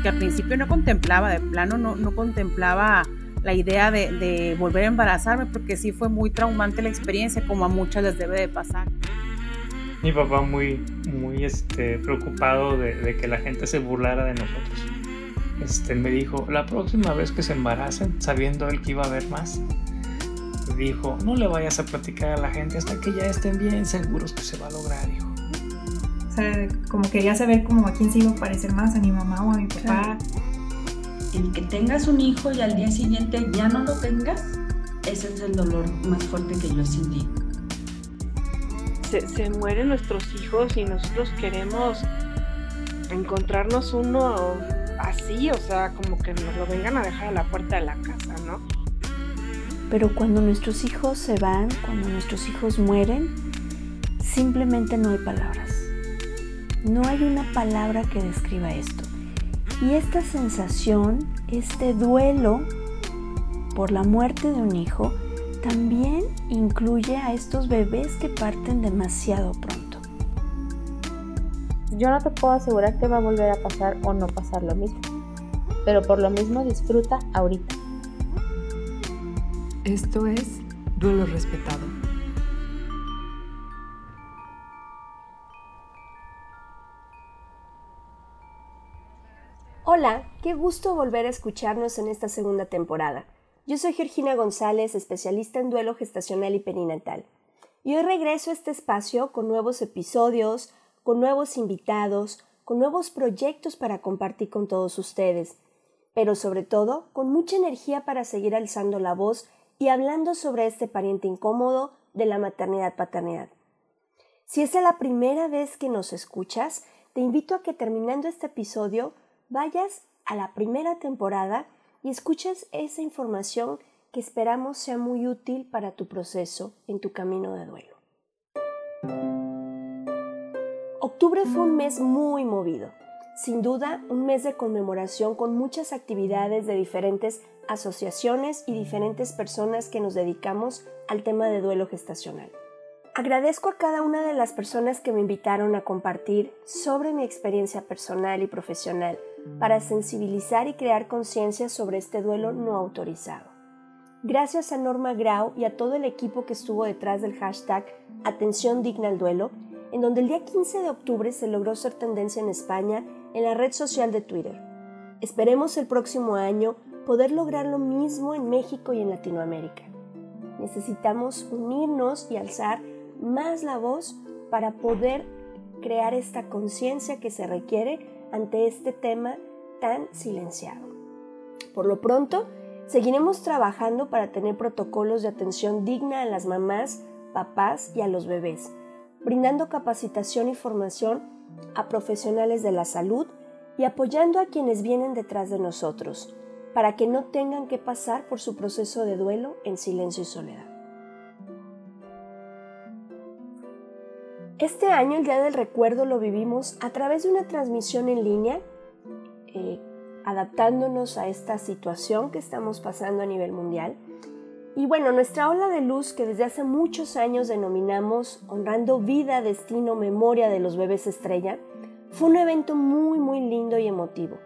porque al principio no contemplaba, de plano no, no contemplaba la idea de, volver a embarazarme, porque sí fue muy traumante la experiencia, como a muchas les debe de pasar. Mi papá muy, muy este, preocupado de, de que la gente se burlara de nosotros. Este, me dijo, la próxima vez que se embaracen, sabiendo él que iba a haber más, dijo, no le vayas a platicar a la gente hasta que ya estén bien seguros que se va a lograr, hijo. O sea, como quería saber como a quién se iba a parecer más, a mi mamá o a mi papá. El que tengas un hijo y al día siguiente ya no lo tengas, ese es el dolor más fuerte que yo sentí. Se, se mueren nuestros hijos y nosotros queremos encontrarnos uno así, o sea, como que nos lo vengan a dejar a la puerta de la casa, ¿no? Pero cuando nuestros hijos se van, cuando nuestros hijos mueren, simplemente no hay palabras. No hay una palabra que describa esto. Y esta sensación, este duelo por la muerte de un hijo, también incluye a estos bebés que parten demasiado pronto. Yo no te puedo asegurar que va a volver a pasar o no pasar lo mismo, pero por lo mismo disfruta ahorita. Esto es duelo respetado. Hola, qué gusto volver a escucharnos en esta segunda temporada. Yo soy Georgina González, especialista en duelo gestacional y perinatal. Y hoy regreso a este espacio con nuevos episodios, con nuevos invitados, con nuevos proyectos para compartir con todos ustedes, pero sobre todo con mucha energía para seguir alzando la voz y hablando sobre este pariente incómodo de la maternidad-paternidad. Si es la primera vez que nos escuchas, te invito a que terminando este episodio vayas a la primera temporada y escuches esa información que esperamos sea muy útil para tu proceso en tu camino de duelo. Octubre fue un mes muy movido, sin duda un mes de conmemoración con muchas actividades de diferentes asociaciones y diferentes personas que nos dedicamos al tema de duelo gestacional. Agradezco a cada una de las personas que me invitaron a compartir sobre mi experiencia personal y profesional para sensibilizar y crear conciencia sobre este duelo no autorizado. Gracias a Norma Grau y a todo el equipo que estuvo detrás del hashtag Atención Digna al Duelo, en donde el día 15 de octubre se logró ser tendencia en España en la red social de Twitter. Esperemos el próximo año poder lograr lo mismo en México y en Latinoamérica. Necesitamos unirnos y alzar más la voz para poder crear esta conciencia que se requiere ante este tema tan silenciado. Por lo pronto, seguiremos trabajando para tener protocolos de atención digna a las mamás, papás y a los bebés, brindando capacitación y formación a profesionales de la salud y apoyando a quienes vienen detrás de nosotros, para que no tengan que pasar por su proceso de duelo en silencio y soledad. Este año el Día del Recuerdo lo vivimos a través de una transmisión en línea, eh, adaptándonos a esta situación que estamos pasando a nivel mundial. Y bueno, nuestra ola de luz que desde hace muchos años denominamos Honrando Vida, Destino, Memoria de los Bebés Estrella, fue un evento muy, muy lindo y emotivo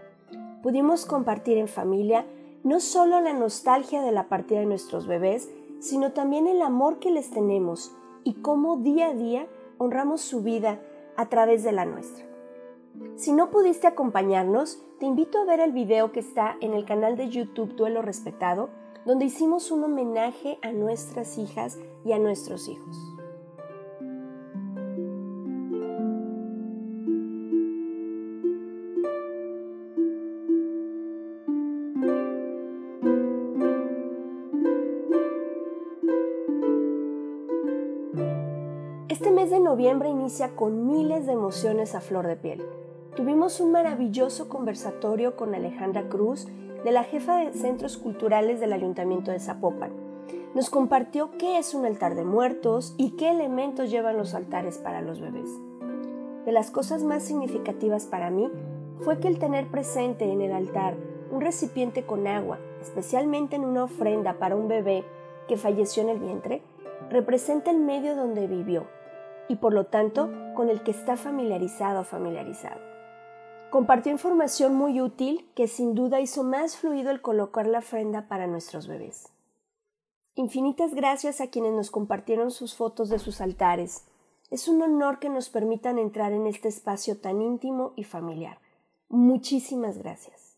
pudimos compartir en familia no solo la nostalgia de la partida de nuestros bebés, sino también el amor que les tenemos y cómo día a día honramos su vida a través de la nuestra. Si no pudiste acompañarnos, te invito a ver el video que está en el canal de YouTube Duelo Respetado, donde hicimos un homenaje a nuestras hijas y a nuestros hijos. Noviembre inicia con miles de emociones a flor de piel. Tuvimos un maravilloso conversatorio con Alejandra Cruz, de la jefa de Centros Culturales del Ayuntamiento de Zapopan. Nos compartió qué es un altar de muertos y qué elementos llevan los altares para los bebés. De las cosas más significativas para mí fue que el tener presente en el altar un recipiente con agua, especialmente en una ofrenda para un bebé que falleció en el vientre, representa el medio donde vivió, y por lo tanto con el que está familiarizado familiarizado. Compartió información muy útil que sin duda hizo más fluido el colocar la ofrenda para nuestros bebés. Infinitas gracias a quienes nos compartieron sus fotos de sus altares. Es un honor que nos permitan entrar en este espacio tan íntimo y familiar. Muchísimas gracias.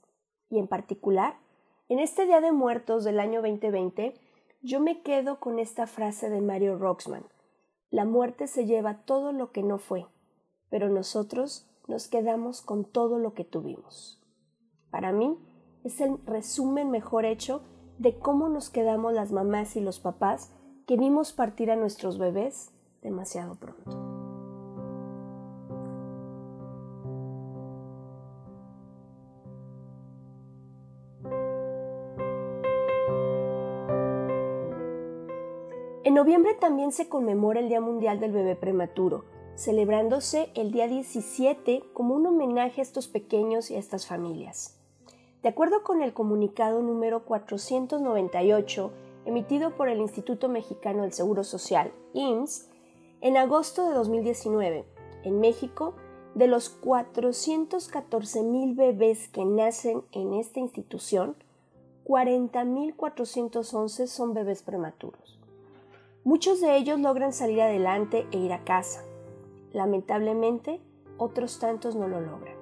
Y en particular, en este Día de Muertos del año 2020, yo me quedo con esta frase de Mario Roxman. La muerte se lleva todo lo que no fue, pero nosotros nos quedamos con todo lo que tuvimos. Para mí es el resumen mejor hecho de cómo nos quedamos las mamás y los papás que vimos partir a nuestros bebés demasiado pronto. En noviembre también se conmemora el Día Mundial del Bebé Prematuro, celebrándose el día 17 como un homenaje a estos pequeños y a estas familias. De acuerdo con el comunicado número 498 emitido por el Instituto Mexicano del Seguro Social, IMSS, en agosto de 2019, en México, de los 414 mil bebés que nacen en esta institución, 40.411 son bebés prematuros. Muchos de ellos logran salir adelante e ir a casa, Lamentablemente, otros tantos no lo logran.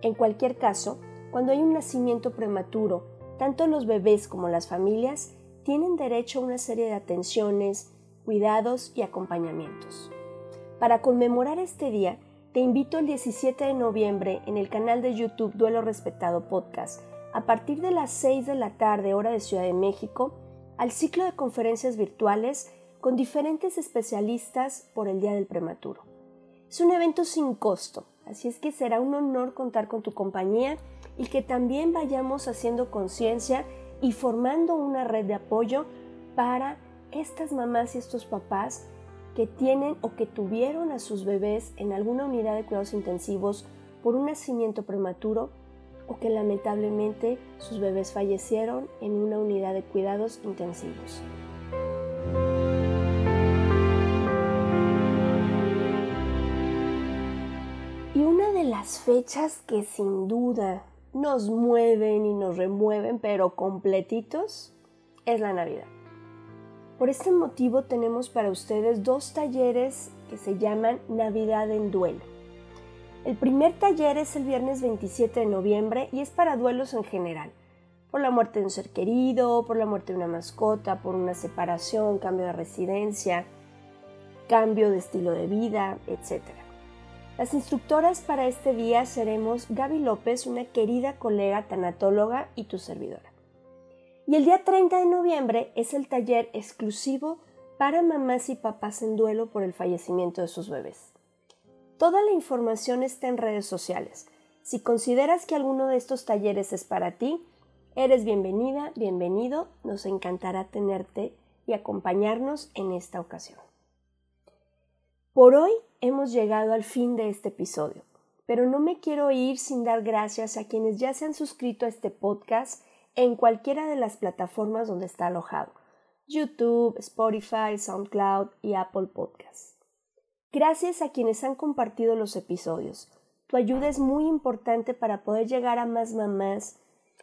En cualquier caso, cuando hay un nacimiento prematuro, tanto los bebés como las familias tienen derecho a una serie de atenciones, cuidados y acompañamientos. Para conmemorar este día, te invito el 17 de noviembre en el canal de YouTube Duelo Respetado Podcast, a partir de las 6 de la tarde hora de Ciudad de México, al ciclo de conferencias virtuales con diferentes especialistas por el Día del Prematuro. Es un evento sin costo, así es que será un honor contar con tu compañía y que también vayamos haciendo conciencia y formando una red de apoyo para estas mamás y estos papás que tienen o que tuvieron a sus bebés en alguna unidad de cuidados intensivos por un nacimiento prematuro o que lamentablemente sus bebés fallecieron en una unidad de cuidados intensivos. Las fechas que sin duda nos mueven y nos remueven, pero completitos, es la Navidad. Por este motivo tenemos para ustedes dos talleres que se llaman Navidad en Duelo. El primer taller es el viernes 27 de noviembre y es para duelos en general, por la muerte de un ser querido, por la muerte de una mascota, por una separación, cambio de residencia, cambio de estilo de vida, etc. Las instructoras para este día seremos Gaby López, una querida colega tanatóloga y tu servidora. Y el día 30 de noviembre es el taller exclusivo para mamás y papás en duelo por el fallecimiento de sus bebés. Toda la información está en redes sociales. Si consideras que alguno de estos talleres es para ti, eres bienvenida, bienvenido, nos encantará tenerte y acompañarnos en esta ocasión. Por hoy hemos llegado al fin de este episodio, pero no me quiero ir sin dar gracias a quienes ya se han suscrito a este podcast en cualquiera de las plataformas donde está alojado, YouTube, Spotify, SoundCloud y Apple Podcasts. Gracias a quienes han compartido los episodios. Tu ayuda es muy importante para poder llegar a más mamás,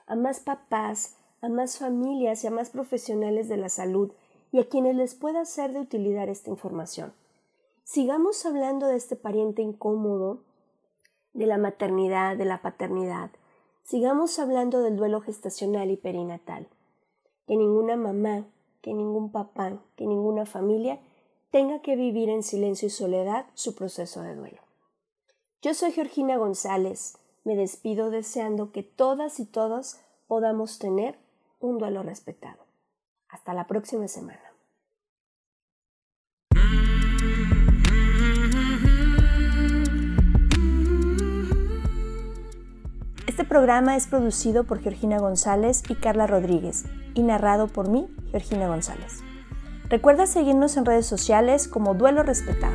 a más papás, a más familias y a más profesionales de la salud y a quienes les pueda ser de utilidad esta información sigamos hablando de este pariente incómodo, de la maternidad, de la paternidad. Sigamos hablando del duelo gestacional y perinatal. Que ninguna mamá, que ningún papá, que ninguna familia tenga que vivir en silencio y soledad su proceso de duelo. Yo soy Georgina González. Me despido deseando que todas y todos podamos tener un duelo respetado. Hasta la próxima semana. Este programa es producido por Georgina González y Carla Rodríguez y narrado por mí, Georgina González. Recuerda seguirnos en redes sociales como Duelo Respetado.